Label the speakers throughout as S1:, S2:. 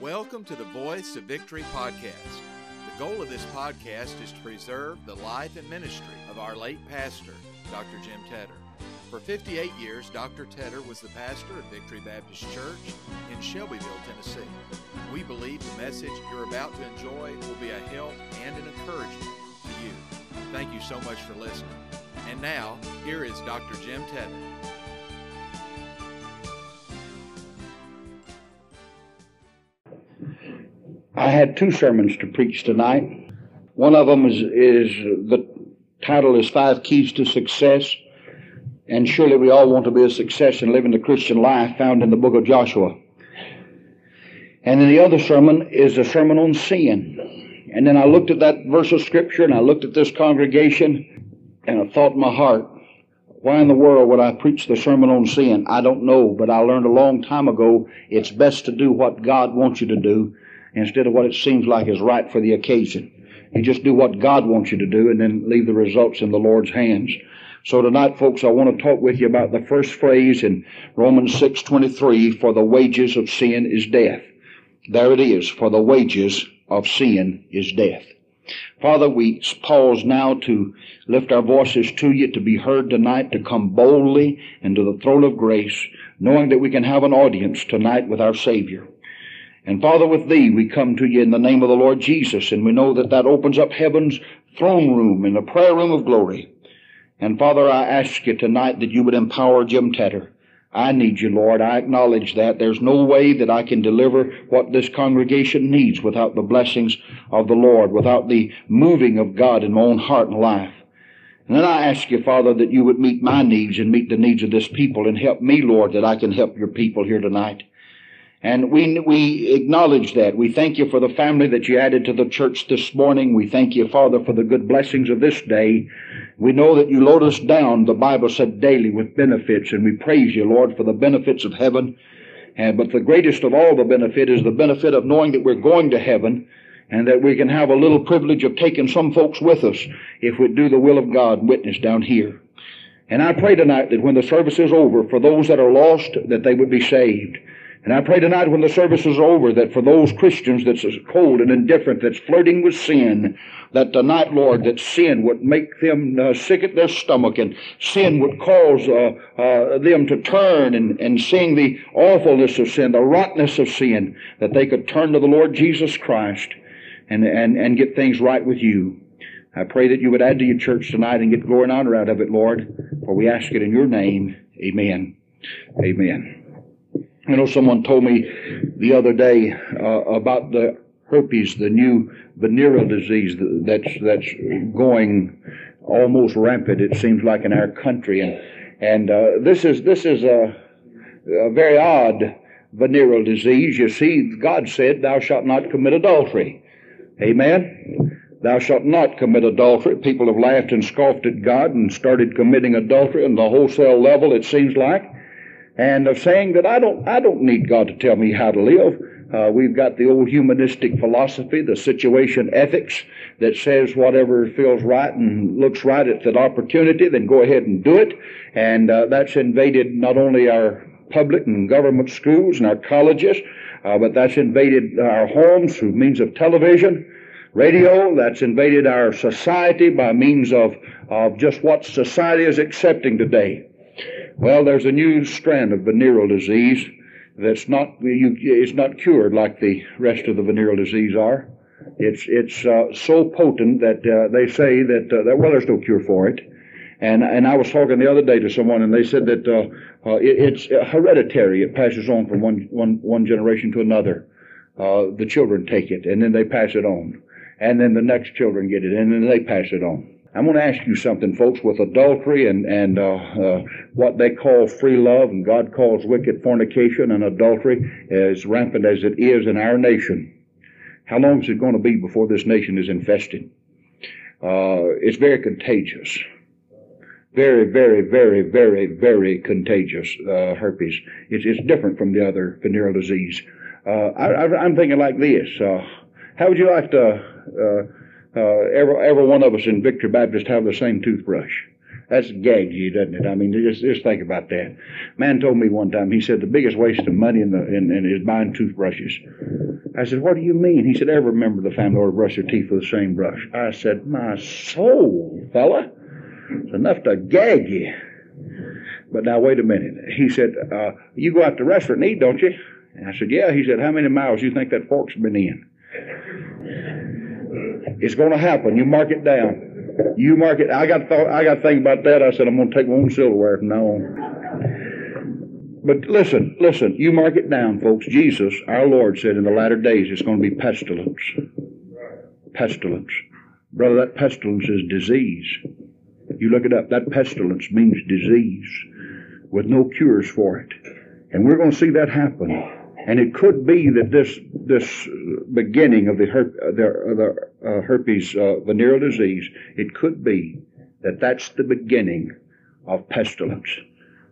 S1: Welcome to the Voice of Victory podcast. The goal of this podcast is to preserve the life and ministry of our late pastor, Dr. Jim Tedder. For 58 years, Dr. Tedder was the pastor of Victory Baptist Church in Shelbyville, Tennessee. We believe the message you're about to enjoy will be a help and an encouragement to you. Thank you so much for listening. And now, here is Dr. Jim Tedder.
S2: I had two sermons to preach tonight. One of them is, is the title is Five Keys to Success. And surely we all want to be a success in living the Christian life found in the book of Joshua. And then the other sermon is a sermon on sin. And then I looked at that verse of scripture and I looked at this congregation and I thought in my heart, why in the world would I preach the sermon on sin? I don't know, but I learned a long time ago it's best to do what God wants you to do instead of what it seems like is right for the occasion. You just do what God wants you to do and then leave the results in the Lord's hands. So tonight, folks, I want to talk with you about the first phrase in Romans 6:23, for the wages of sin is death. There it is, for the wages of sin is death. Father, we pause now to lift our voices to you to be heard tonight, to come boldly into the throne of grace, knowing that we can have an audience tonight with our Savior. And Father, with Thee, we come to you in the name of the Lord Jesus, and we know that that opens up heaven's throne room and the prayer room of glory. And Father, I ask you tonight that you would empower Jim Tedder. I need you, Lord. I acknowledge that. There's no way that I can deliver what this congregation needs without the blessings of the Lord, without the moving of God in my own heart and life. And then I ask you, Father, that you would meet my needs and meet the needs of this people and help me, Lord, that I can help your people here tonight. And we, we acknowledge that. We thank you for the family that you added to the church this morning. We thank you, Father, for the good blessings of this day. We know that you load us down, the Bible said, daily with benefits, and we praise you, Lord, for the benefits of heaven. And, but the greatest of all the benefit is the benefit of knowing that we're going to heaven and that we can have a little privilege of taking some folks with us if we do the will of God and witness down here. And I pray tonight that when the service is over, for those that are lost, that they would be saved. And I pray tonight when the service is over that for those Christians that's cold and indifferent, that's flirting with sin, that tonight, Lord, that sin would make them uh, sick at their stomach and sin would cause uh, uh, them to turn and, and seeing the awfulness of sin, the rottenness of sin, that they could turn to the Lord Jesus Christ and, and, and get things right with you. I pray that you would add to your church tonight and get glory and honor out of it, Lord, for we ask it in your name. Amen. Amen. You know, someone told me the other day uh, about the herpes, the new venereal disease that's that's going almost rampant. It seems like in our country, and and uh, this is this is a, a very odd venereal disease. You see, God said, "Thou shalt not commit adultery." Amen. Thou shalt not commit adultery. People have laughed and scoffed at God and started committing adultery on the wholesale level. It seems like and of saying that I don't, I don't need God to tell me how to live. Uh, we've got the old humanistic philosophy, the situation ethics that says whatever feels right and looks right at that opportunity, then go ahead and do it. And uh, that's invaded not only our public and government schools and our colleges, uh, but that's invaded our homes through means of television, radio. That's invaded our society by means of, of just what society is accepting today. Well, there's a new strand of venereal disease that's not you, it's not cured like the rest of the venereal disease are. It's it's uh, so potent that uh, they say that uh, that well, there's no cure for it. And and I was talking the other day to someone, and they said that uh, uh, it, it's hereditary. It passes on from one one one generation to another. Uh, the children take it, and then they pass it on, and then the next children get it, and then they pass it on. I'm going to ask you something, folks, with adultery and, and uh, uh, what they call free love and God calls wicked fornication and adultery as rampant as it is in our nation. How long is it going to be before this nation is infested? Uh, it's very contagious. Very, very, very, very, very contagious uh, herpes. It's, it's different from the other venereal disease. Uh, I, am thinking like this. Uh, how would you like to uh, every, every one of us in Victory Baptist have the same toothbrush. That's gags you, doesn't it? I mean, just, just think about that. Man told me one time, he said the biggest waste of money in the in, in is buying toothbrushes. I said, What do you mean? He said, every member of the family ought to brush their teeth with the same brush? I said, My soul, fella, it's enough to gag you. But now, wait a minute. He said, uh, You go out to the restaurant and eat, don't you? And I said, Yeah. He said, How many miles do you think that fork's been in? It's going to happen. You mark it down. You mark it. I got th- I got to think about that. I said I'm going to take my own silverware from now on. But listen, listen. You mark it down, folks. Jesus, our Lord, said in the latter days it's going to be pestilence. Pestilence, brother. That pestilence is disease. You look it up. That pestilence means disease, with no cures for it, and we're going to see that happen. And it could be that this this beginning of the, herp, the, the uh, herpes uh, venereal disease, it could be that that's the beginning of pestilence.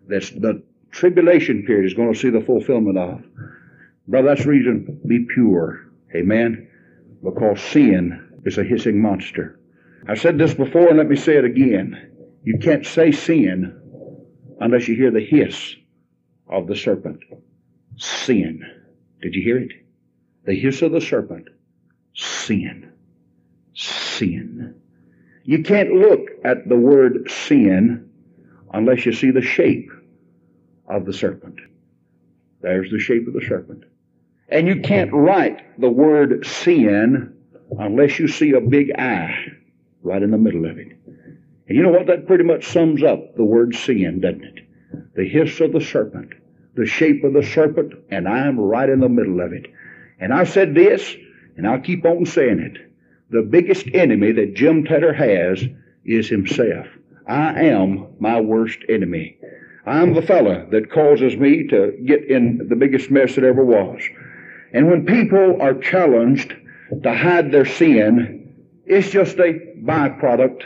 S2: That's the tribulation period is going to see the fulfillment of. Brother, that's reason be pure. Amen. Because sin is a hissing monster. I've said this before and let me say it again. You can't say sin unless you hear the hiss of the serpent sin. Did you hear it? The hiss of the serpent. Sin. Sin. You can't look at the word sin unless you see the shape of the serpent. There's the shape of the serpent. And you can't write the word sin unless you see a big eye right in the middle of it. And you know what? That pretty much sums up the word sin, doesn't it? The hiss of the serpent the shape of the serpent, and I'm right in the middle of it. And I've said this, and I'll keep on saying it. The biggest enemy that Jim Tedder has is himself. I am my worst enemy. I'm the fella that causes me to get in the biggest mess that ever was. And when people are challenged to hide their sin, it's just a byproduct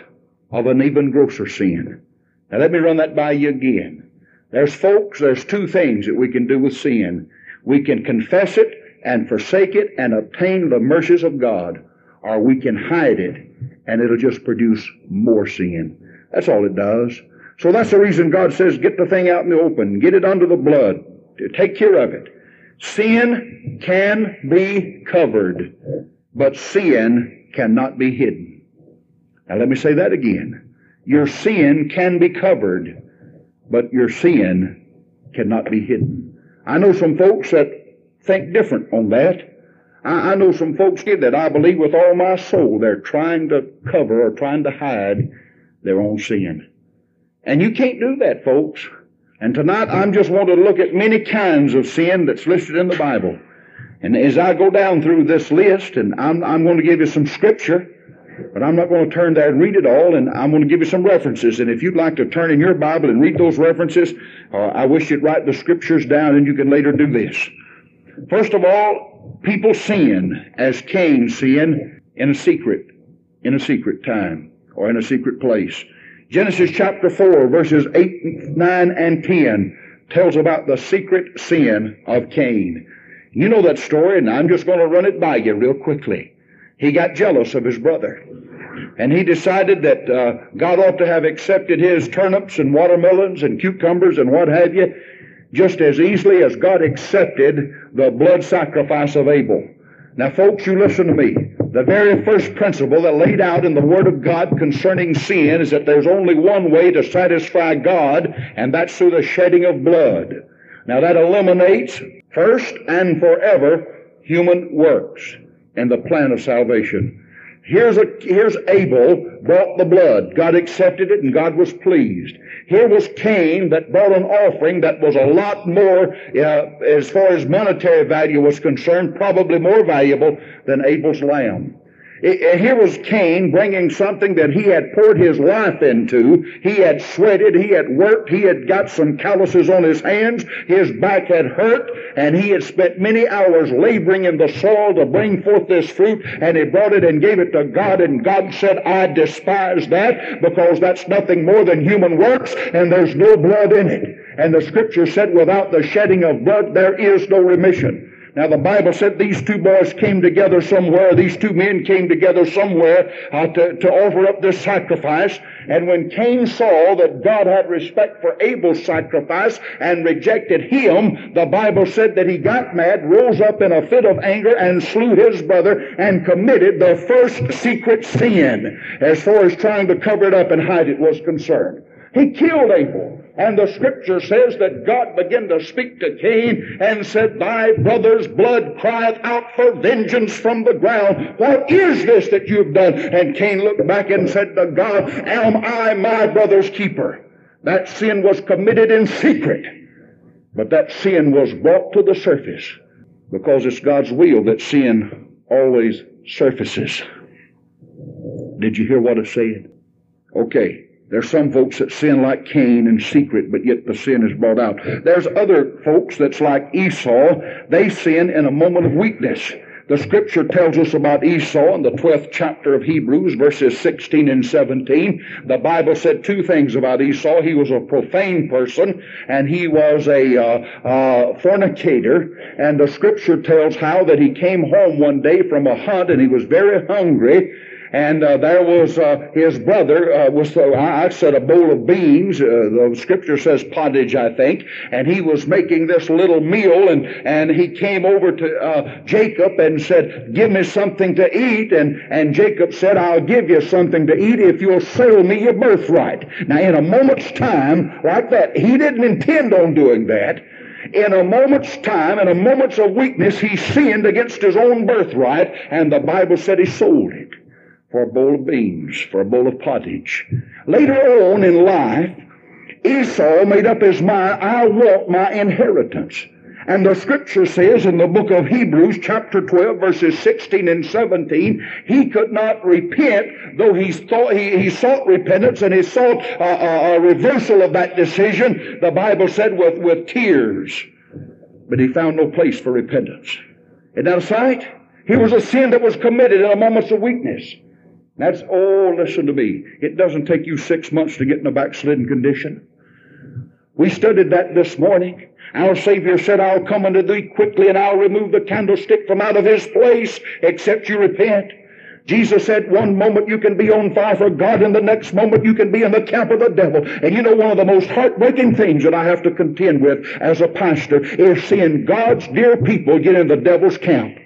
S2: of an even grosser sin. Now let me run that by you again. There's folks, there's two things that we can do with sin. We can confess it and forsake it and obtain the mercies of God, or we can hide it and it'll just produce more sin. That's all it does. So that's the reason God says, get the thing out in the open, get it under the blood, take care of it. Sin can be covered, but sin cannot be hidden. Now let me say that again. Your sin can be covered, but your sin cannot be hidden. I know some folks that think different on that. I, I know some folks here that I believe with all my soul they're trying to cover or trying to hide their own sin. And you can't do that, folks. And tonight I'm just want to look at many kinds of sin that's listed in the Bible. And as I go down through this list, and I'm, I'm going to give you some scripture, but I'm not going to turn there and read it all, and I'm going to give you some references. And if you'd like to turn in your Bible and read those references, uh, I wish you'd write the scriptures down and you can later do this. First of all, people sin as Cain sinned in a secret, in a secret time, or in a secret place. Genesis chapter 4, verses 8, 9, and 10 tells about the secret sin of Cain. You know that story, and I'm just going to run it by you real quickly he got jealous of his brother. And he decided that uh, God ought to have accepted his turnips and watermelons and cucumbers and what have you just as easily as God accepted the blood sacrifice of Abel. Now, folks, you listen to me. The very first principle that laid out in the Word of God concerning sin is that there's only one way to satisfy God, and that's through the shedding of blood. Now, that eliminates first and forever human works and the plan of salvation. Here's, a, here's Abel brought the blood. God accepted it and God was pleased. Here was Cain that brought an offering that was a lot more, uh, as far as monetary value was concerned, probably more valuable than Abel's lamb. Here was Cain bringing something that he had poured his life into. He had sweated, he had worked, he had got some calluses on his hands, his back had hurt, and he had spent many hours laboring in the soil to bring forth this fruit, and he brought it and gave it to God, and God said, I despise that because that's nothing more than human works, and there's no blood in it. And the scripture said, without the shedding of blood, there is no remission. Now the Bible said these two boys came together somewhere, these two men came together somewhere uh, to, to offer up this sacrifice. And when Cain saw that God had respect for Abel's sacrifice and rejected him, the Bible said that he got mad, rose up in a fit of anger and slew his brother and committed the first secret sin as far as trying to cover it up and hide it was concerned. He killed Abel. And the scripture says that God began to speak to Cain and said, Thy brother's blood crieth out for vengeance from the ground. What is this that you've done? And Cain looked back and said to God, Am I my brother's keeper? That sin was committed in secret. But that sin was brought to the surface because it's God's will that sin always surfaces. Did you hear what I said? Okay. There's some folks that sin like Cain in secret, but yet the sin is brought out. There's other folks that's like Esau. They sin in a moment of weakness. The scripture tells us about Esau in the 12th chapter of Hebrews, verses 16 and 17. The Bible said two things about Esau. He was a profane person, and he was a uh, uh, fornicator. And the scripture tells how that he came home one day from a hunt, and he was very hungry, and uh, there was uh, his brother uh, was I said a bowl of beans. Uh, the scripture says pottage, I think, and he was making this little meal, and and he came over to uh, Jacob and said, "Give me something to eat." And and Jacob said, "I'll give you something to eat if you'll sell me your birthright." Now, in a moment's time like that, he didn't intend on doing that in a moment's time, in a moment's of weakness, he sinned against his own birthright, and the Bible said he sold it for a bowl of beans, for a bowl of pottage. Later on in life, Esau made up his mind, I want my inheritance. And the scripture says in the book of Hebrews, chapter 12, verses 16 and 17, he could not repent, though he, thought, he, he sought repentance and he sought a, a, a reversal of that decision, the Bible said, with, with tears. But he found no place for repentance. Isn't that a sight? He was a sin that was committed in a moment of weakness. That's, oh, listen to me. It doesn't take you six months to get in a backslidden condition. We studied that this morning. Our Savior said, I'll come unto thee quickly and I'll remove the candlestick from out of his place except you repent. Jesus said, one moment you can be on fire for God and the next moment you can be in the camp of the devil. And you know, one of the most heartbreaking things that I have to contend with as a pastor is seeing God's dear people get in the devil's camp.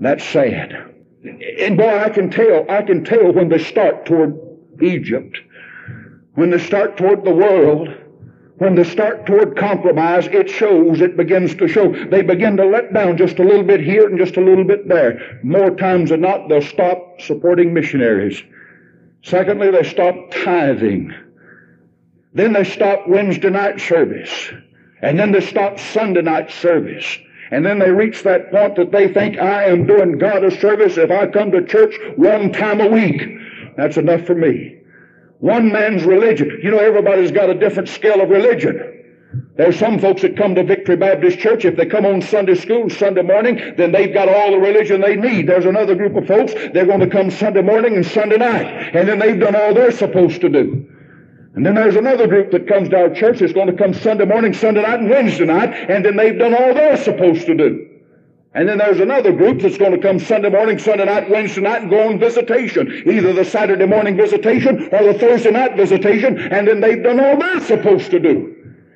S2: That's sad. And boy, I can tell, I can tell when they start toward Egypt, when they start toward the world, when they start toward compromise, it shows, it begins to show. They begin to let down just a little bit here and just a little bit there. More times than not, they'll stop supporting missionaries. Secondly, they stop tithing. Then they stop Wednesday night service. And then they stop Sunday night service. And then they reach that point that they think, I am doing God a service if I come to church one time a week. That's enough for me. One man's religion. You know, everybody's got a different scale of religion. There's some folks that come to Victory Baptist Church. If they come on Sunday school Sunday morning, then they've got all the religion they need. There's another group of folks, they're going to come Sunday morning and Sunday night. And then they've done all they're supposed to do. And then there's another group that comes to our church that's going to come Sunday morning, Sunday night, and Wednesday night, and then they've done all they're supposed to do. And then there's another group that's going to come Sunday morning, Sunday night, Wednesday night, and go on visitation. Either the Saturday morning visitation or the Thursday night visitation, and then they've done all they're supposed to do.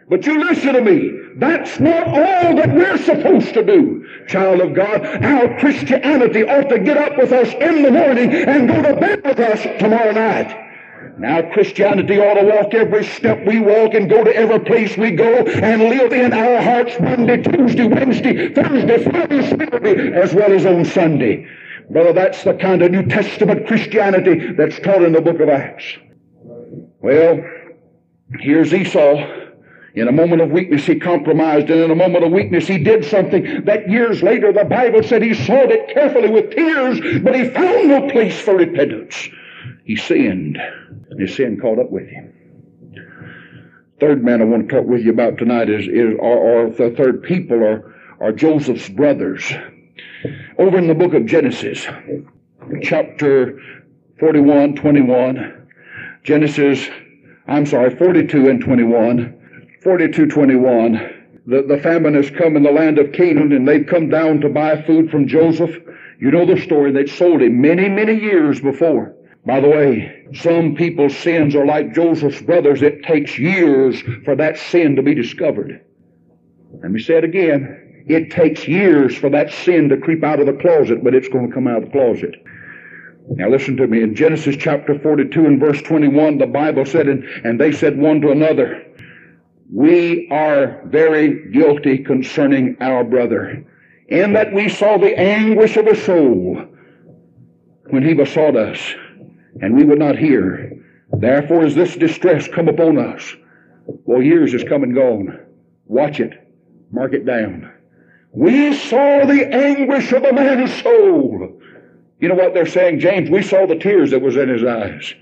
S2: But you listen to me. That's not all that we're supposed to do, child of God. Our Christianity ought to get up with us in the morning and go to bed with us tomorrow night. Now Christianity ought to walk every step we walk and go to every place we go and live in our hearts Monday, Tuesday, Wednesday, Thursday, Friday, Saturday, as well as on Sunday. Brother, that's the kind of New Testament Christianity that's taught in the book of Acts. Well, here's Esau. In a moment of weakness, he compromised, and in a moment of weakness, he did something that years later the Bible said he sought it carefully with tears, but he found no place for repentance. He sinned, and his sin caught up with him. Third man I want to talk with you about tonight is, is or, the third people are, are Joseph's brothers. Over in the book of Genesis, chapter 41, 21, Genesis, I'm sorry, 42 and 21, 42, 21, the, the famine has come in the land of Canaan and they've come down to buy food from Joseph. You know the story. They'd sold him many, many years before. By the way, some people's sins are like Joseph's brothers. It takes years for that sin to be discovered. Let me say it again. It takes years for that sin to creep out of the closet, but it's going to come out of the closet. Now listen to me. In Genesis chapter 42 and verse 21, the Bible said, and, and they said one to another, We are very guilty concerning our brother, in that we saw the anguish of his soul when he besought us, and we would not hear. Therefore is this distress come upon us. Well, years is come and gone. Watch it. Mark it down. We saw the anguish of a man's soul. You know what they're saying, James? We saw the tears that was in his eyes.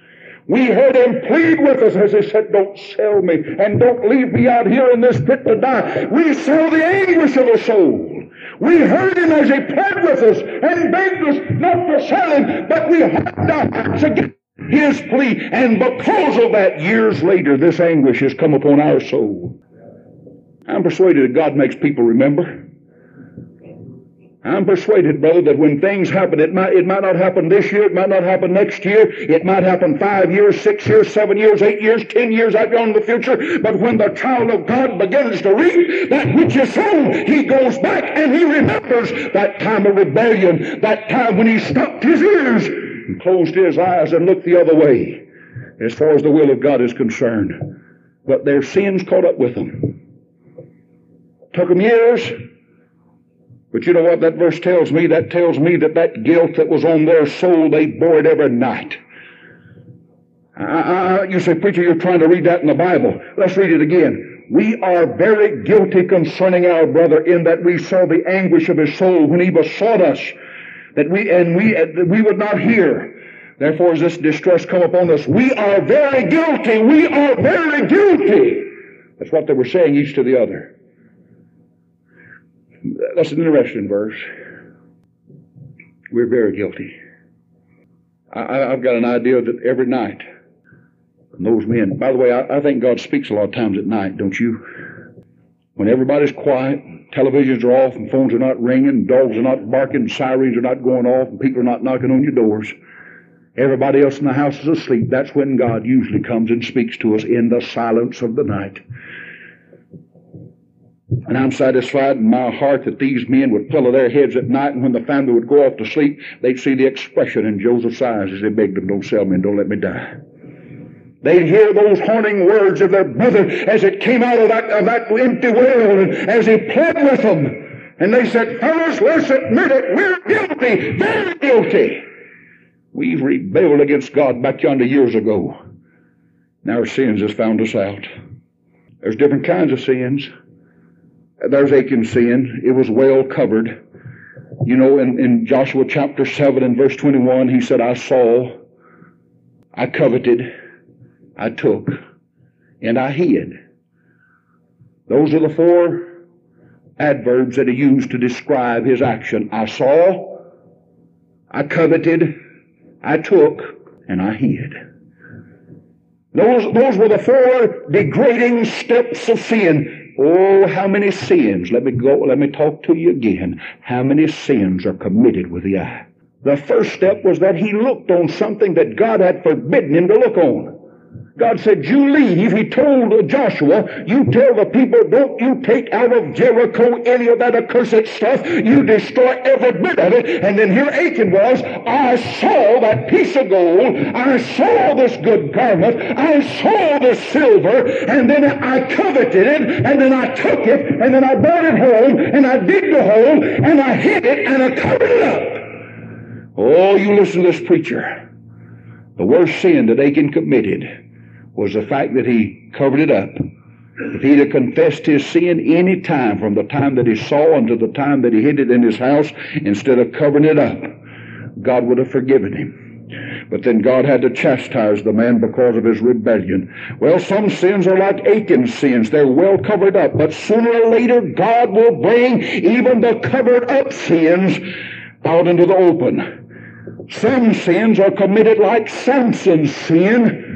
S2: We heard him plead with us as he said, Don't sell me and don't leave me out here in this pit to die. We saw the anguish of a soul. We heard him as he pled with us and begged us not to sell him, but we hardened our hearts against his plea. And because of that, years later, this anguish has come upon our soul. I'm persuaded that God makes people remember. I'm persuaded, brother, that when things happen, it might, it might not happen this year, it might not happen next year, it might happen five years, six years, seven years, eight years, ten years out in the future, but when the child of God begins to reap that which is sown, he goes back and he remembers that time of rebellion, that time when he stopped his ears and closed his eyes and looked the other way, as far as the will of God is concerned. But their sins caught up with them. Took them years, but you know what that verse tells me? That tells me that that guilt that was on their soul, they bore it every night. You say, preacher, you're trying to read that in the Bible. Let's read it again. We are very guilty concerning our brother in that we saw the anguish of his soul when he besought us that we, and we, we would not hear. Therefore, as this distress come upon us, we are very guilty. We are very guilty. That's what they were saying each to the other. That's an interesting verse. We're very guilty. I, have got an idea that every night, those men, by the way, I, I think God speaks a lot of times at night, don't you? When everybody's quiet, televisions are off, and phones are not ringing, dogs are not barking, sirens are not going off, and people are not knocking on your doors. Everybody else in the house is asleep. That's when God usually comes and speaks to us in the silence of the night. And I'm satisfied in my heart that these men would pillow their heads at night, and when the family would go off to sleep, they'd see the expression in Joseph's eyes as they begged him, Don't sell me and don't let me die. They'd hear those haunting words of their brother as it came out of that, of that empty well, and as he pled with them. And they said, Fellows, let's admit it, we're guilty, very guilty. We've rebelled against God back yonder years ago. Now our sins has found us out. There's different kinds of sins. There's Achan's sin. It was well covered. You know, in, in Joshua chapter 7 and verse 21, he said, I saw, I coveted, I took, and I hid. Those are the four adverbs that he used to describe his action. I saw, I coveted, I took, and I hid. Those, those were the four degrading steps of sin. Oh, how many sins, let me go, let me talk to you again. How many sins are committed with the eye? The first step was that he looked on something that God had forbidden him to look on. God said, You leave. He told Joshua, You tell the people, don't you take out of Jericho any of that accursed stuff. You destroy every bit of it. And then here Achan was, I saw that piece of gold. I saw this good garment. I saw this silver. And then I coveted it. And then I took it. And then I brought it home. And I digged a hole. And I hid it. And I covered it up. Oh, you listen to this preacher. The worst sin that Achan committed was the fact that he covered it up. If he'd have confessed his sin any time from the time that he saw until the time that he hid it in his house, instead of covering it up, God would have forgiven him. But then God had to chastise the man because of his rebellion. Well, some sins are like Achan's sins. They're well covered up. But sooner or later, God will bring even the covered up sins out into the open. Some sins are committed like Samson's sin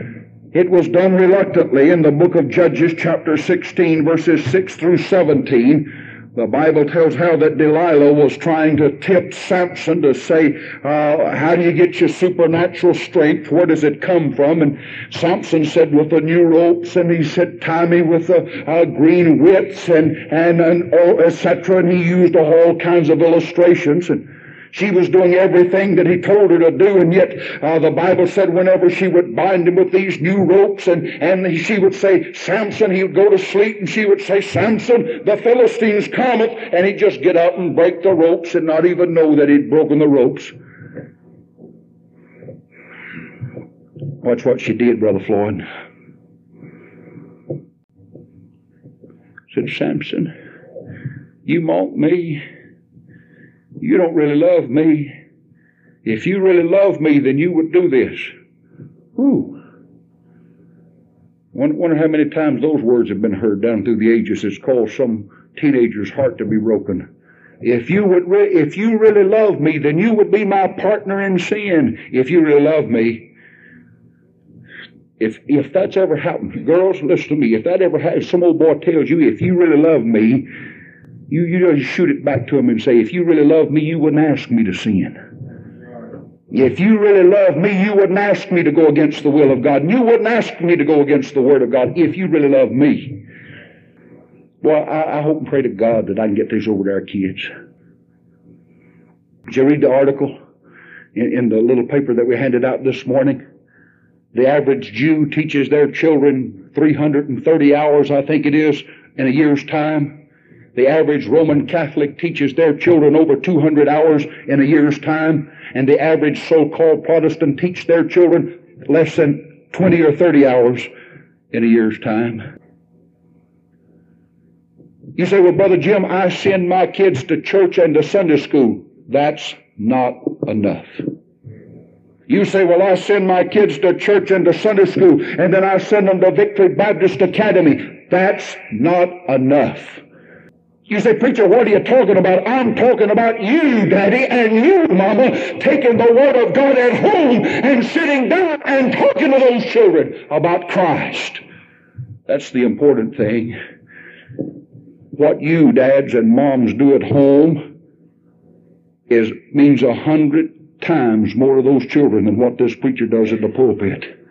S2: It was done reluctantly in the book of Judges, chapter 16, verses 6 through 17. The Bible tells how that Delilah was trying to tempt Samson to say, uh, how do you get your supernatural strength? Where does it come from? And Samson said, with the new ropes, and he said, tie me with the uh, green whips, and, and, and oh, etc. And he used all kinds of illustrations. And she was doing everything that he told her to do, and yet uh, the Bible said whenever she would bind him with these new ropes, and, and she would say, Samson, he would go to sleep, and she would say, Samson, the Philistines cometh, and he'd just get out and break the ropes and not even know that he'd broken the ropes. Watch what she did, Brother Floyd. Said, Samson, you mock me you don't really love me. If you really love me, then you would do this. Ooh. Wonder how many times those words have been heard down through the ages. It's caused some teenager's heart to be broken. If you would, re- if you really love me, then you would be my partner in sin. If you really love me, if if that's ever happened, girls, listen to me. If that ever happens, some old boy tells you, if you really love me, you, you just shoot it back to him and say, if you really love me, you wouldn't ask me to sin. If you really love me, you wouldn't ask me to go against the will of God. And you wouldn't ask me to go against the Word of God if you really love me. Well, I, I hope and pray to God that I can get this over to our kids. Did you read the article in, in the little paper that we handed out this morning? The average Jew teaches their children 330 hours, I think it is, in a year's time. The average Roman Catholic teaches their children over 200 hours in a year's time, and the average so-called Protestant teach their children less than 20 or 30 hours in a year's time. You say, well, Brother Jim, I send my kids to church and to Sunday school. That's not enough. You say, well, I send my kids to church and to Sunday school, and then I send them to Victory Baptist Academy. That's not enough. You say, preacher, what are you talking about? I'm talking about you, daddy, and you, mama, taking the word of God at home and sitting down and talking to those children about Christ. That's the important thing. What you, dads and moms, do at home is means a hundred times more to those children than what this preacher does in the pulpit.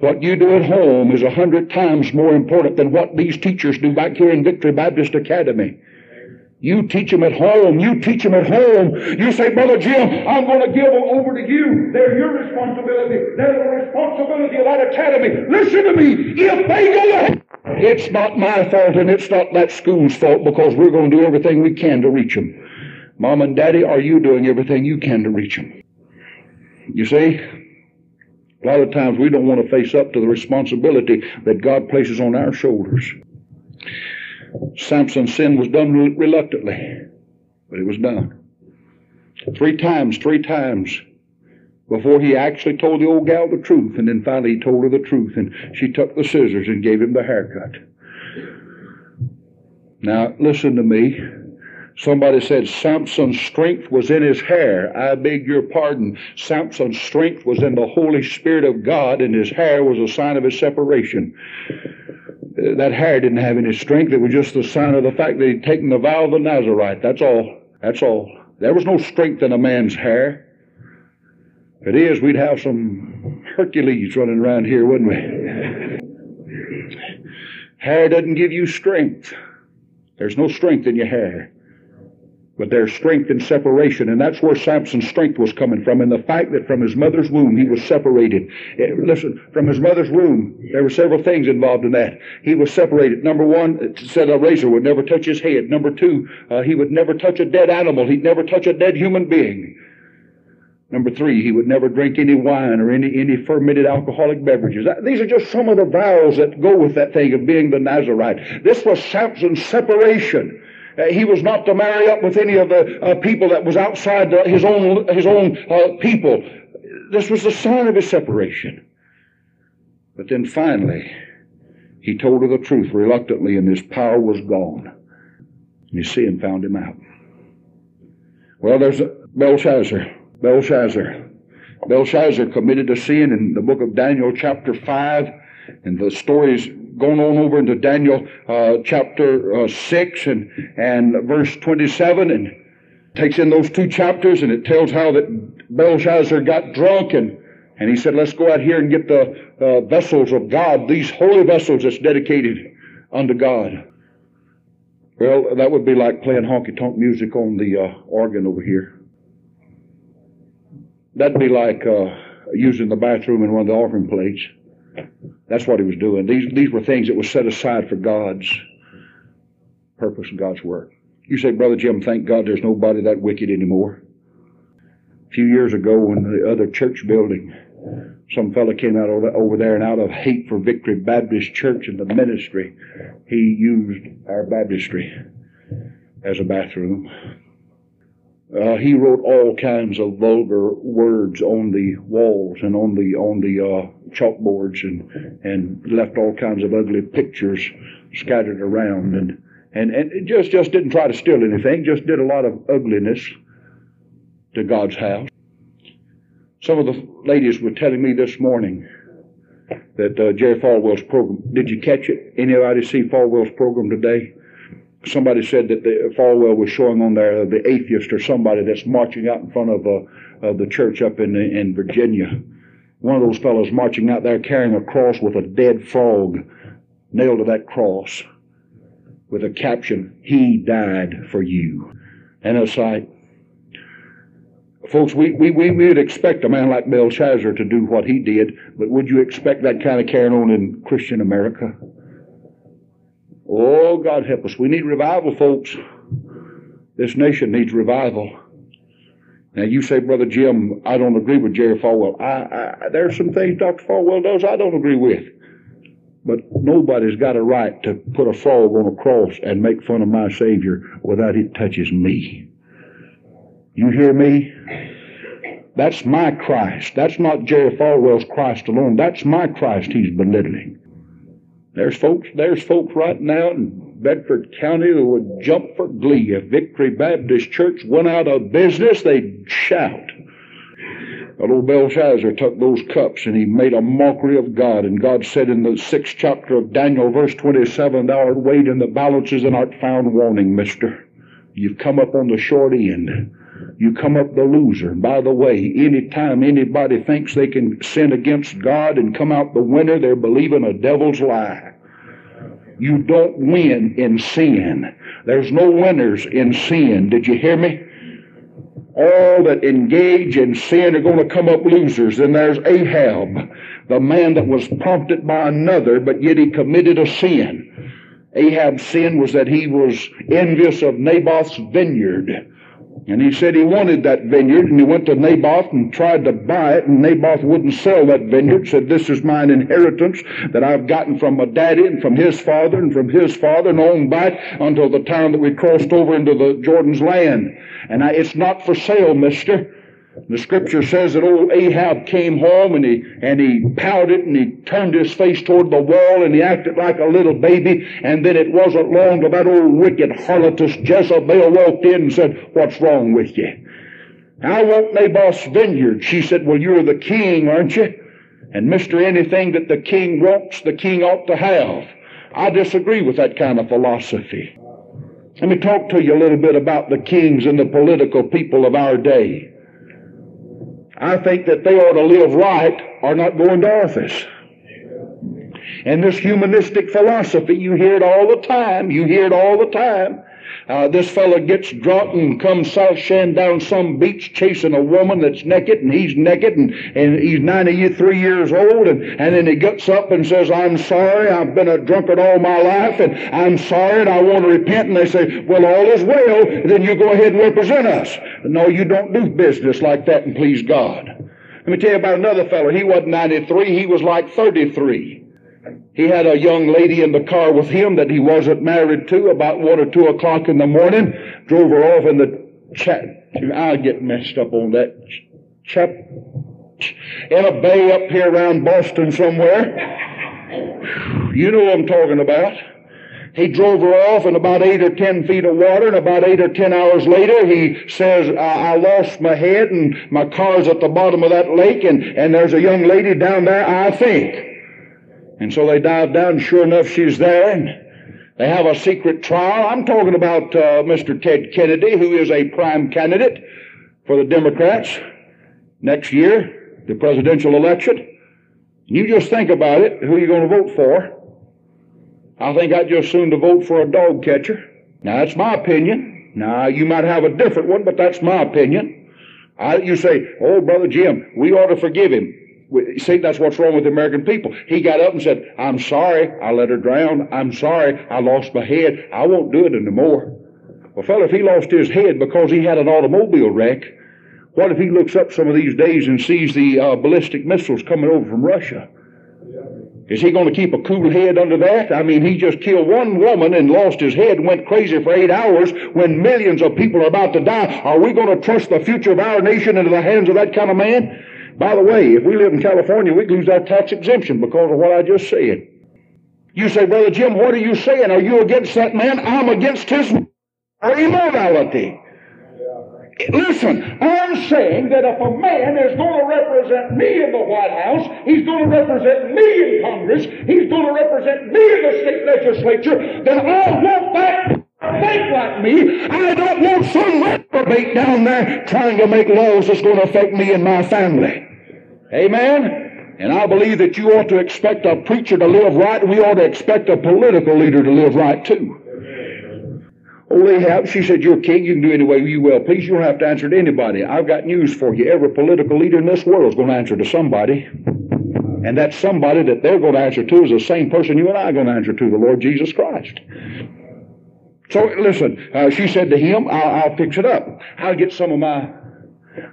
S2: What you do at home is a hundred times more important than what these teachers do back here in Victory Baptist Academy. You teach them at home. You teach them at home. You say, Brother Jim, I'm going to give them over to you. They're your responsibility. They're the responsibility of that academy. Listen to me. If they go ahead, it's not my fault and it's not that school's fault because we're going to do everything we can to reach them. Mom and Daddy, are you doing everything you can to reach them? You see? A lot of times we don't want to face up to the responsibility that God places on our shoulders. Samson's sin was done reluctantly, but it was done. Three times, three times before he actually told the old gal the truth, and then finally he told her the truth, and she took the scissors and gave him the haircut. Now, listen to me. Somebody said Samson's strength was in his hair. I beg your pardon. Samson's strength was in the Holy Spirit of God, and his hair was a sign of his separation. Uh, that hair didn't have any strength. It was just the sign of the fact that he'd taken the vow of the Nazarite. That's all. That's all. There was no strength in a man's hair. If it is, we'd have some Hercules running around here, wouldn't we? hair doesn't give you strength. There's no strength in your hair but their strength in separation. And that's where Samson's strength was coming from, and the fact that from his mother's womb he was separated. Eh, listen, from his mother's womb, there were several things involved in that. He was separated. Number one, it said a razor would never touch his head. Number two, uh, he would never touch a dead animal. He'd never touch a dead human being. Number three, he would never drink any wine or any, any fermented alcoholic beverages. These are just some of the vows that go with that thing of being the Nazarite. This was Samson's separation. Uh, he was not to marry up with any of the uh, people that was outside the, his own his own uh, people. This was the sign of his separation. But then finally, he told her the truth reluctantly, and his power was gone. And see, and found him out. Well, there's Belshazzar. Belshazzar. Belshazzar committed a sin in the book of Daniel, chapter 5, and the story's going on over into Daniel uh, chapter uh, 6 and, and verse 27, and takes in those two chapters, and it tells how that Belshazzar got drunk, and, and he said, Let's go out here and get the uh, vessels of God, these holy vessels that's dedicated unto God. Well, that would be like playing honky tonk music on the uh, organ over here. That'd be like uh, using the bathroom in one of the offering plates. That's what he was doing. These, these were things that were set aside for God's purpose and God's work. You say, Brother Jim, thank God there's nobody that wicked anymore. A few years ago in the other church building, some fellow came out over there and out of hate for Victory Baptist Church and the ministry, he used our baptistry as a bathroom. Uh, he wrote all kinds of vulgar words on the walls and on the on the uh, chalkboards and and left all kinds of ugly pictures scattered around and and and just just didn't try to steal anything, just did a lot of ugliness to God's house. Some of the ladies were telling me this morning that uh, Jerry Falwell's program. Did you catch it? Anybody see Falwell's program today? Somebody said that the Falwell was showing on there the atheist or somebody that's marching out in front of uh, the church up in in Virginia. One of those fellows marching out there carrying a cross with a dead frog nailed to that cross with a caption, He died for you. And it's like, folks, we, we, we would expect a man like Belshazzar to do what he did, but would you expect that kind of carrying on in Christian America? Oh, God help us. We need revival, folks. This nation needs revival. Now, you say, Brother Jim, I don't agree with Jerry Falwell. I, I, there are some things Dr. Falwell does I don't agree with. But nobody's got a right to put a frog on a cross and make fun of my Savior without it touches me. You hear me? That's my Christ. That's not Jerry Falwell's Christ alone. That's my Christ he's belittling. There's folks, there's folks right now in Bedford County who would jump for glee. If Victory Baptist Church went out of business, they'd shout. But old Belshazzar took those cups and he made a mockery of God. And God said in the sixth chapter of Daniel, verse 27, Thou art weighed in the balances and art found wanting, mister. You've come up on the short end. You come up the loser. By the way, anytime anybody thinks they can sin against God and come out the winner, they're believing a devil's lie. You don't win in sin. There's no winners in sin. Did you hear me? All that engage in sin are going to come up losers. And there's Ahab, the man that was prompted by another, but yet he committed a sin. Ahab's sin was that he was envious of Naboth's vineyard. And he said he wanted that vineyard, and he went to Naboth and tried to buy it, and Naboth wouldn't sell that vineyard. Said, This is mine inheritance that I've gotten from my daddy and from his father and from his father and on back until the time that we crossed over into the Jordan's land. And I, it's not for sale, mister. The scripture says that old Ahab came home and he, and he pouted and he turned his face toward the wall and he acted like a little baby. And then it wasn't long till that old wicked harlotess Jezebel walked in and said, What's wrong with you? I want Naboth's vineyard. She said, Well, you're the king, aren't you? And Mr. Anything that the king wants, the king ought to have. I disagree with that kind of philosophy. Let me talk to you a little bit about the kings and the political people of our day. I think that they ought to live right or not go into office. And this humanistic philosophy, you hear it all the time. You hear it all the time. Uh, this fella gets drunk and comes sashaying down some beach chasing a woman that's naked and he's naked and, and he's 93 years old and, and then he gets up and says, I'm sorry, I've been a drunkard all my life and I'm sorry and I want to repent. And they say, well, all is well, then you go ahead and represent us. No, you don't do business like that and please God. Let me tell you about another fellow. He wasn't 93, he was like 33. He had a young lady in the car with him that he wasn't married to about one or two o'clock in the morning. Drove her off in the chat. I get messed up on that. Chap in a bay up here around Boston somewhere. You know what I'm talking about. He drove her off in about eight or ten feet of water, and about eight or ten hours later, he says, I, I lost my head, and my car's at the bottom of that lake, and, and there's a young lady down there, I think. And so they dive down, sure enough, she's there, and they have a secret trial. I'm talking about uh, Mr. Ted Kennedy, who is a prime candidate for the Democrats next year, the presidential election. You just think about it, who are you going to vote for? I think I'd just soon to vote for a dog catcher. Now, that's my opinion. Now, you might have a different one, but that's my opinion. I, you say, oh, Brother Jim, we ought to forgive him. See, that's what's wrong with the American people. He got up and said, I'm sorry, I let her drown. I'm sorry, I lost my head. I won't do it anymore. Well, fella, if he lost his head because he had an automobile wreck, what if he looks up some of these days and sees the uh, ballistic missiles coming over from Russia? Is he going to keep a cool head under that? I mean, he just killed one woman and lost his head and went crazy for eight hours when millions of people are about to die. Are we going to trust the future of our nation into the hands of that kind of man? By the way, if we live in California, we lose our tax exemption because of what I just said. You say, Brother Jim, what are you saying? Are you against that man? I'm against his immorality. Listen, I'm saying that if a man is going to represent me in the White House, he's going to represent me in Congress, he's going to represent me in the state legislature, then I want that think like me. I don't want some reprobate down there trying to make laws that's going to affect me and my family. Amen? And I believe that you ought to expect a preacher to live right, we ought to expect a political leader to live right too. Oh, Ahab, she said, You're king. You can do any way you will please. You don't have to answer to anybody. I've got news for you. Every political leader in this world is going to answer to somebody. And that somebody that they're going to answer to is the same person you and I are going to answer to, the Lord Jesus Christ. So listen, uh, she said to him, I'll, I'll, fix it up. I'll get some of my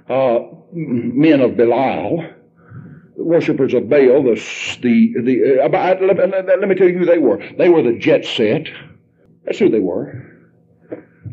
S2: uh, men of Belial, worshippers of Baal, the, the, the uh, let, let, let me tell you who they were. They were the jet set. That's who they were.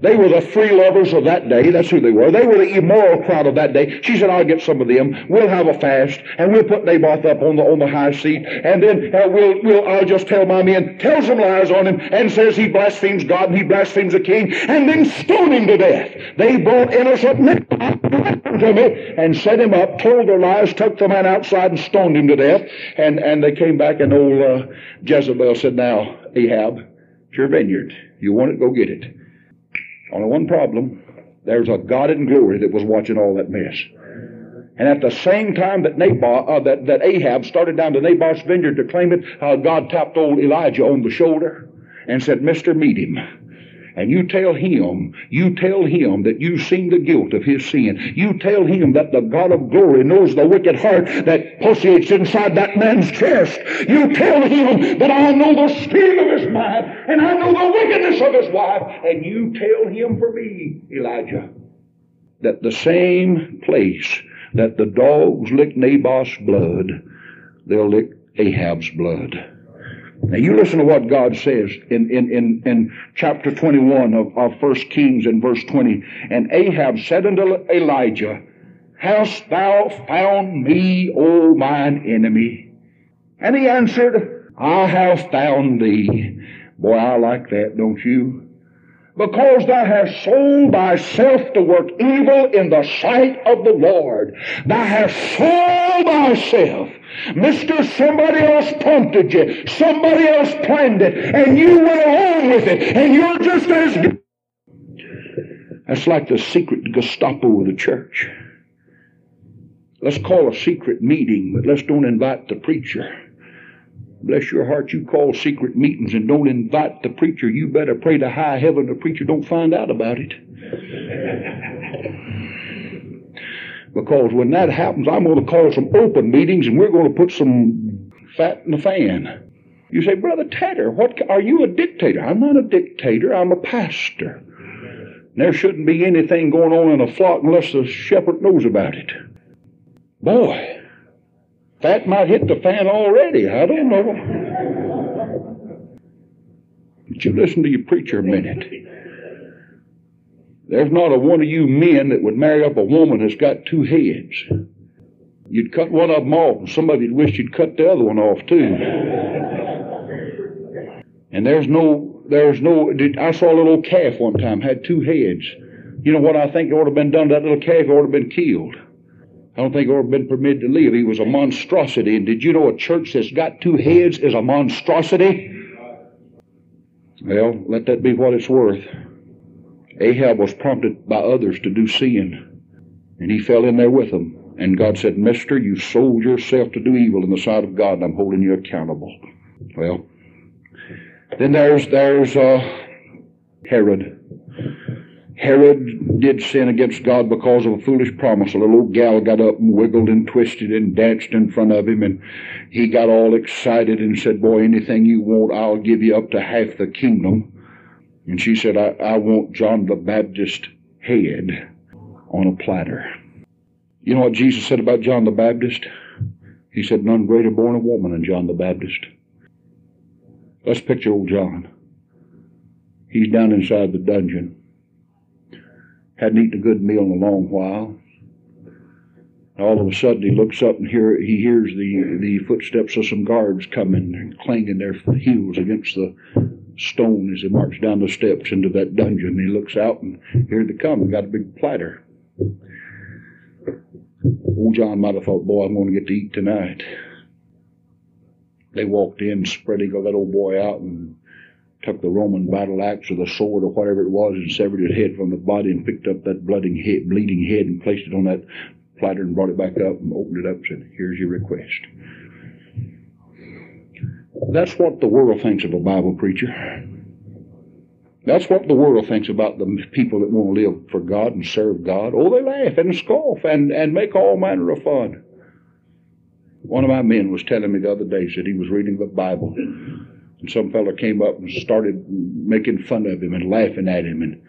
S2: They were the free lovers of that day. That's who they were. They were the immoral crowd of that day. She said, I'll get some of them. We'll have a fast, and we'll put Naboth up on the, on the high seat, and then uh, we'll, we'll, I'll just tell my men, tell some lies on him, and says he blasphemes God and he blasphemes the king, and then stone him to death. They brought innocent men to me and set him up, told their lies, took the man outside and stoned him to death, and, and they came back, and old uh, Jezebel said, now, Ahab, it's your vineyard. You want it, go get it. Only one problem. There's a God in glory that was watching all that mess. And at the same time that Naboth, uh, that, that Ahab started down to Naboth's vineyard to claim it, uh, God tapped old Elijah on the shoulder and said, Mister, meet him and you tell him, you tell him that you've seen the guilt of his sin. You tell him that the God of glory knows the wicked heart that pulsates inside that man's chest. You tell him that I know the spirit of his mind and I know the wickedness of his wife. And you tell him for me, Elijah, that the same place that the dogs lick Naboth's blood, they'll lick Ahab's blood. Now you listen to what God says in, in, in, in chapter 21 of, of 1 Kings in verse 20. And Ahab said unto Elijah, Hast thou found me, O mine enemy? And he answered, I have found thee. Boy, I like that, don't you? Because thou hast sold thyself to work evil in the sight of the Lord. Thou hast sold thyself. Mister, somebody else prompted you. Somebody else planned it. And you went along with it. And you're just as good. That's like the secret Gestapo of the church. Let's call a secret meeting, but let's don't invite the preacher. Bless your heart, you call secret meetings and don't invite the preacher. You better pray to high heaven the preacher don't find out about it. because when that happens, I'm going to call some open meetings and we're going to put some fat in the fan. You say, Brother Tedder, what are you a dictator? I'm not a dictator, I'm a pastor. There shouldn't be anything going on in a flock unless the shepherd knows about it. Boy, that might hit the fan already. I don't know. But you listen to your preacher a minute. There's not a one of you men that would marry up a woman that's got two heads. You'd cut one of them off, and somebody would wish you'd cut the other one off too. And there's no there's no. I saw a little calf one time had two heads. You know what I think ought to have been done to that little calf? It ought to have been killed. I don't think to been permitted to live. He was a monstrosity. And did you know a church that's got two heads is a monstrosity? Well, let that be what it's worth. Ahab was prompted by others to do sin, and he fell in there with them. And God said, Mister, you sold yourself to do evil in the sight of God, and I'm holding you accountable. Well, then there's there's uh, Herod. Herod did sin against God because of a foolish promise. A little old gal got up and wiggled and twisted and danced in front of him, and he got all excited and said, Boy, anything you want, I'll give you up to half the kingdom. And she said, I, I want John the Baptist head on a platter. You know what Jesus said about John the Baptist? He said, None greater born of woman than John the Baptist. Let's picture old John. He's down inside the dungeon. Hadn't eaten a good meal in a long while. All of a sudden, he looks up and hear, he hears the, the footsteps of some guards coming and clanging their heels against the stone as he marches down the steps into that dungeon. He looks out and here they come. Got a big platter. Old John might have thought, boy, I'm going to get to eat tonight. They walked in, spread eagle that old boy out and took the Roman battle axe or the sword or whatever it was and severed his head from the body and picked up that blooding head, bleeding head and placed it on that platter and brought it back up and opened it up and said, Here's your request. That's what the world thinks of a Bible preacher. That's what the world thinks about the people that want to live for God and serve God. Oh, they laugh and scoff and, and make all manner of fun. One of my men was telling me the other day, said he was reading the Bible and some fellow came up and started making fun of him and laughing at him and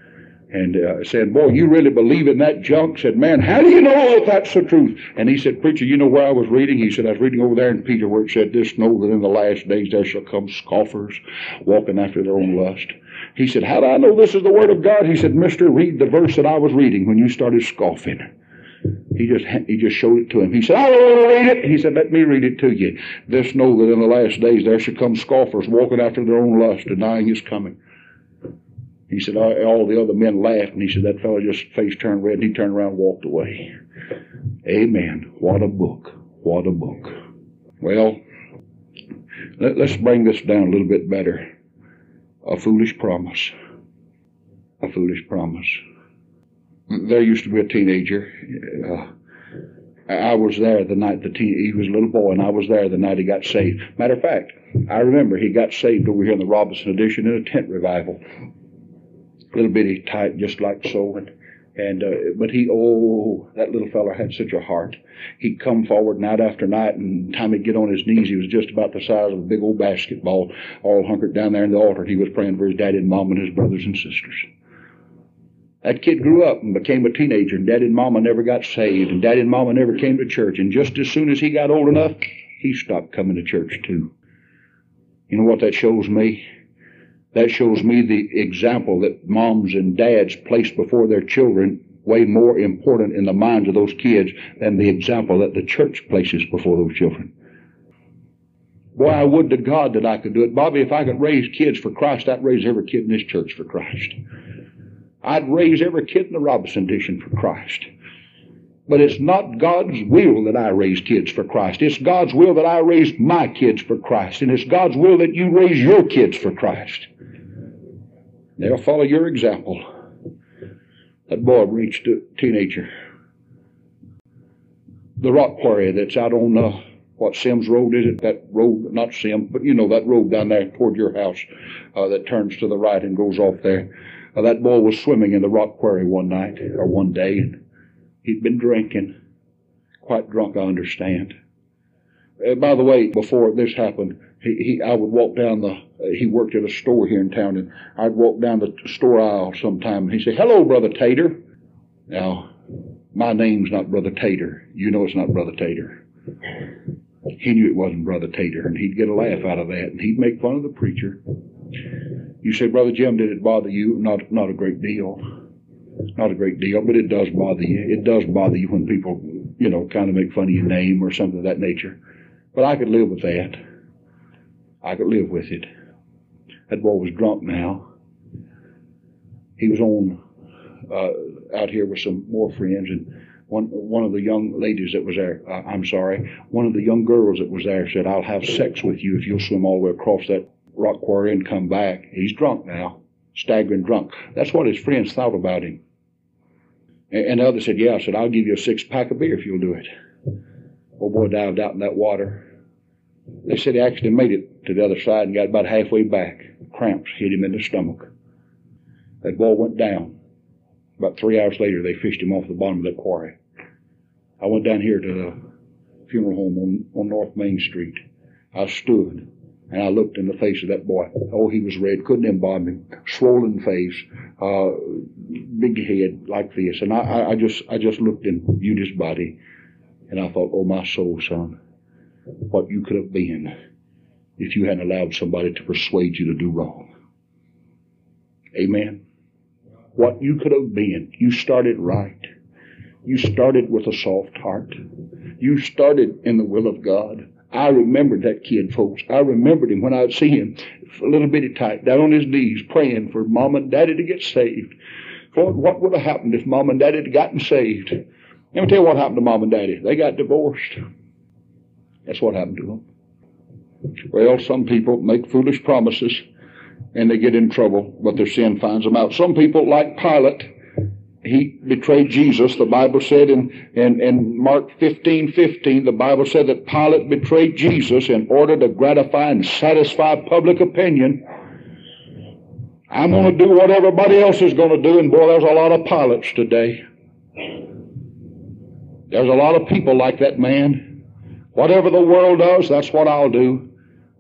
S2: and uh, said, "Boy, you really believe in that junk?" Said, "Man, how do you know if that's the truth?" And he said, "Preacher, you know where I was reading?" He said, "I was reading over there in Peter where it said, this know that in the last days there shall come scoffers, walking after their own lust." He said, "How do I know this is the word of God?" He said, "Mister, read the verse that I was reading when you started scoffing." He just he just showed it to him. He said, I to read it. He said, Let me read it to you. This know that in the last days there shall come scoffers walking after their own lust, denying his coming. He said, all the other men laughed, and he said, that fellow just face turned red, and he turned around and walked away. Amen. What a book. What a book. Well, let, us bring this down a little bit better. A foolish promise. A foolish promise there used to be a teenager. Uh, I was there the night the teen, he was a little boy, and I was there the night he got saved. Matter of fact, I remember he got saved over here in the Robinson Addition in a tent revival. A little bitty tight, just like so, and and uh, but he, oh, that little fellow had such a heart. He'd come forward night after night, and time he'd get on his knees, he was just about the size of a big old basketball, all hunkered down there in the altar. And he was praying for his daddy and mom and his brothers and sisters. That kid grew up and became a teenager, and Daddy and Mama never got saved, and Daddy and Mama never came to church. And just as soon as he got old enough, he stopped coming to church too. You know what that shows me? That shows me the example that moms and dads place before their children way more important in the minds of those kids than the example that the church places before those children. Boy, I would to God that I could do it. Bobby, if I could raise kids for Christ, I'd raise every kid in this church for Christ. I'd raise every kid in the Robinson Addition for Christ. But it's not God's will that I raise kids for Christ. It's God's will that I raise my kids for Christ. And it's God's will that you raise your kids for Christ. They'll follow your example. That boy reached a teenager. The rock quarry that's out on uh, what Sims Road is it? That road, not Sims, but you know that road down there toward your house uh, that turns to the right and goes off there. Uh, that boy was swimming in the rock quarry one night or one day, and he'd been drinking, quite drunk, I understand. Uh, by the way, before this happened, he, he I would walk down the. Uh, he worked at a store here in town, and I'd walk down the store aisle sometime, and he'd say, "Hello, brother Tater." Now, my name's not Brother Tater. You know it's not Brother Tater. He knew it wasn't Brother Tater, and he'd get a laugh out of that, and he'd make fun of the preacher. You say, Brother Jim, did it bother you? Not, not a great deal. Not a great deal, but it does bother you. It does bother you when people, you know, kind of make fun of your name or something of that nature. But I could live with that. I could live with it. That boy was drunk now. He was on uh, out here with some more friends, and one one of the young ladies that was there, uh, I'm sorry, one of the young girls that was there said, "I'll have sex with you if you'll swim all the way across that rock quarry and come back." He's drunk now, staggering drunk. That's what his friends thought about him. And, and the other said, "Yeah." I said, "I'll give you a six pack of beer if you'll do it." Old boy dived out in that water. They said he actually made it to the other side and got about halfway back. Cramps hit him in the stomach. That boy went down. About three hours later, they fished him off the bottom of the quarry. I went down here to the funeral home on, on North Main Street. I stood and I looked in the face of that boy. Oh, he was red, couldn't embalm him, swollen face, uh, big head like this. And I, I just, I just looked and viewed his body, and I thought, oh my soul, son, what you could have been if you hadn't allowed somebody to persuade you to do wrong. Amen. What you could have been. You started right. You started with a soft heart. You started in the will of God. I remembered that kid, folks. I remembered him when I would see him, a little bitty tight, down on his knees, praying for mom and daddy to get saved. Lord, what would have happened if mom and daddy had gotten saved? Let me tell you what happened to mom and daddy. They got divorced. That's what happened to them. Well, some people make foolish promises and they get in trouble, but their sin finds them out. Some people, like Pilate, he betrayed Jesus. The Bible said in, in, in Mark 15, 15, the Bible said that Pilate betrayed Jesus in order to gratify and satisfy public opinion. I'm going to do what everybody else is going to do, and boy, there's a lot of Pilates today. There's a lot of people like that man. Whatever the world does, that's what I'll do.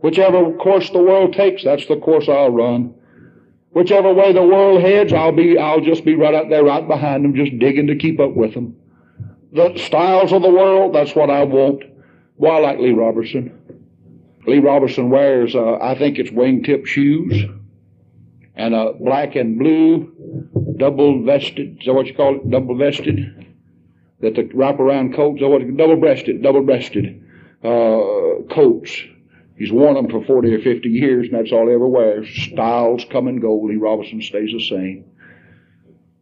S2: Whichever course the world takes, that's the course I'll run. Whichever way the world heads, I'll be, I'll just be right out there, right behind them, just digging to keep up with them. The styles of the world, that's what I want. Well, I like Lee Roberson. Lee Roberson wears, uh, I think it's wingtip shoes and a black and blue double vested, is that what you call it? Double vested? That the wraparound coats, what, double breasted, double breasted, uh, coats He's worn them for 40 or 50 years, and that's all he ever wears. Styles come and go. Lee Robinson stays the same.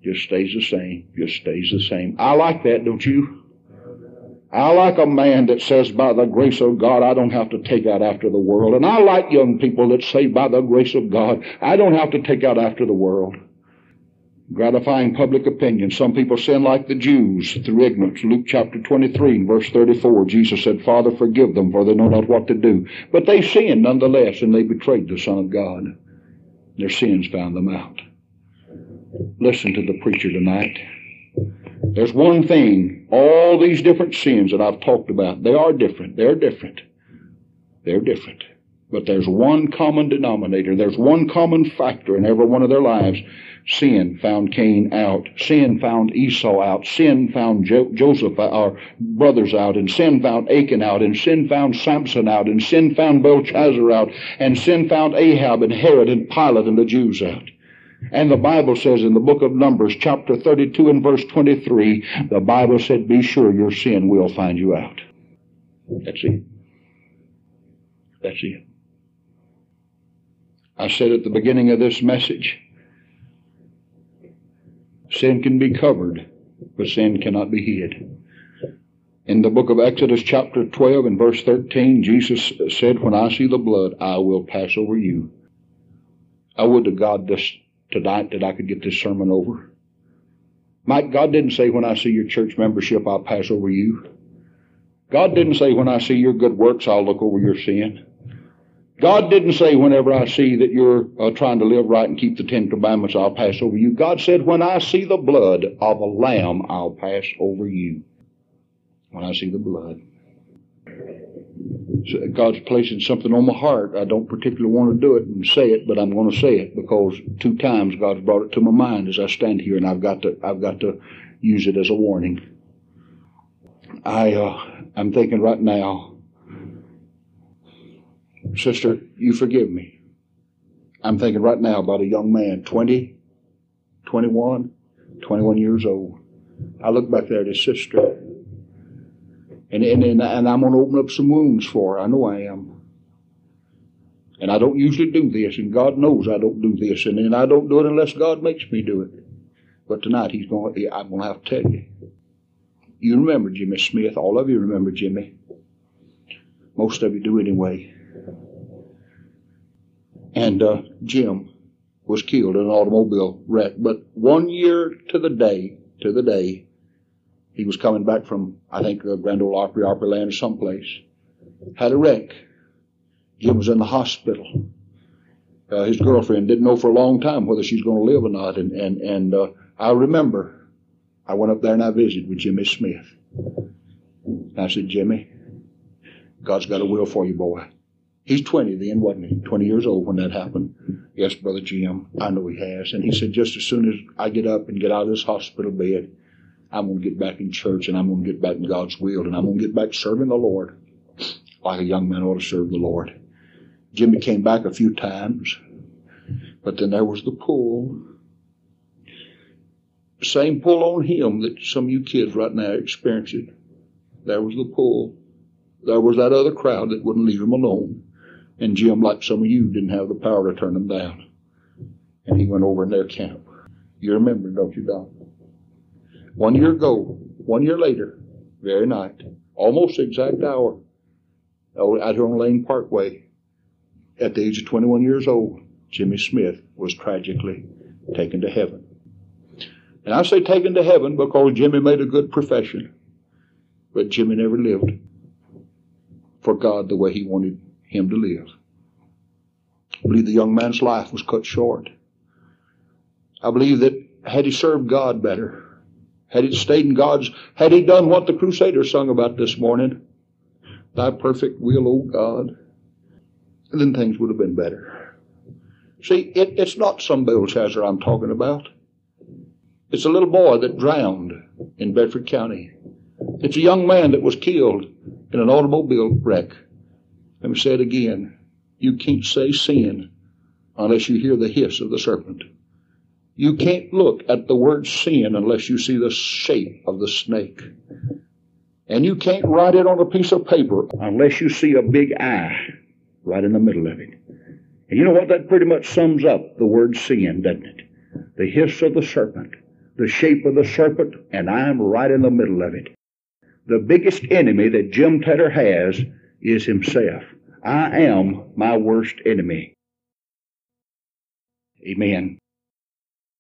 S2: Just stays the same. Just stays the same. I like that, don't you? I like a man that says, by the grace of God, I don't have to take out after the world. And I like young people that say, by the grace of God, I don't have to take out after the world gratifying public opinion. Some people sin like the Jews through ignorance. Luke chapter 23 verse 34, Jesus said, Father, forgive them, for they know not what to do. But they sinned nonetheless, and they betrayed the Son of God. Their sins found them out. Listen to the preacher tonight. There's one thing, all these different sins that I've talked about, they are different. They're different. They're different. But there's one common denominator. There's one common factor in every one of their lives. Sin found Cain out. Sin found Esau out. Sin found jo- Joseph, our brothers out. And sin found Achan out. And sin found Samson out. And sin found Belshazzar out. And sin found Ahab and Herod and Pilate and the Jews out. And the Bible says in the book of Numbers, chapter 32 and verse 23, the Bible said, Be sure your sin will find you out. That's it. That's it. I said at the beginning of this message, sin can be covered, but sin cannot be hid. In the book of Exodus, chapter 12 and verse 13, Jesus said, When I see the blood, I will pass over you. I would to God this tonight that I could get this sermon over. Mike, God didn't say, When I see your church membership, I'll pass over you. God didn't say, When I see your good works, I'll look over your sin. God didn't say, whenever I see that you're uh, trying to live right and keep the Ten Commandments, I'll pass over you. God said, when I see the blood of a lamb, I'll pass over you. When I see the blood. God's placing something on my heart. I don't particularly want to do it and say it, but I'm going to say it because two times God's brought it to my mind as I stand here, and I've got to I've got to use it as a warning. I uh, I'm thinking right now Sister, you forgive me. I'm thinking right now about a young man, 20, 21, 21 years old. I look back there at his sister, and, and, and, and I'm going to open up some wounds for her. I know I am. And I don't usually do this, and God knows I don't do this, and, and I don't do it unless God makes me do it. But tonight he's going. To, I'm going to have to tell you. You remember Jimmy Smith. All of you remember Jimmy. Most of you do anyway. And uh, Jim was killed in an automobile wreck. But one year to the day, to the day, he was coming back from, I think, uh, Grand Ole Opry, Opryland or someplace. Had a wreck. Jim was in the hospital. Uh, his girlfriend didn't know for a long time whether she's going to live or not. And, and, and uh, I remember I went up there and I visited with Jimmy Smith. And I said, Jimmy, God's got a will for you, boy. He's 20 then, wasn't he? 20 years old when that happened. Yes, Brother Jim, I know he has. And he said, just as soon as I get up and get out of this hospital bed, I'm going to get back in church and I'm going to get back in God's will and I'm going to get back serving the Lord like a young man ought to serve the Lord. Jimmy came back a few times, but then there was the pull same pull on him that some of you kids right now are experiencing. There was the pull. There was that other crowd that wouldn't leave him alone. And Jim, like some of you, didn't have the power to turn them down. And he went over in their camp. You remember, don't you, Don? One year ago, one year later, very night, almost exact hour, out here on Lane Parkway, at the age of 21 years old, Jimmy Smith was tragically taken to heaven. And I say taken to heaven because Jimmy made a good profession. But Jimmy never lived for God the way he wanted him to live. I believe the young man's life was cut short. I believe that had he served God better, had he stayed in God's, had he done what the Crusaders sung about this morning, thy perfect will, O God, then things would have been better. See, it, it's not some Belshazzar I'm talking about. It's a little boy that drowned in Bedford County. It's a young man that was killed in an automobile wreck. Let me say it again. You can't say sin unless you hear the hiss of the serpent. You can't look at the word sin unless you see the shape of the snake. And you can't write it on a piece of paper unless you see a big eye right in the middle of it. And you know what? That pretty much sums up the word sin, doesn't it? The hiss of the serpent the shape of the serpent, and I'm right in the middle of it. The biggest enemy that Jim Tedder has is himself. I am my worst enemy. Amen.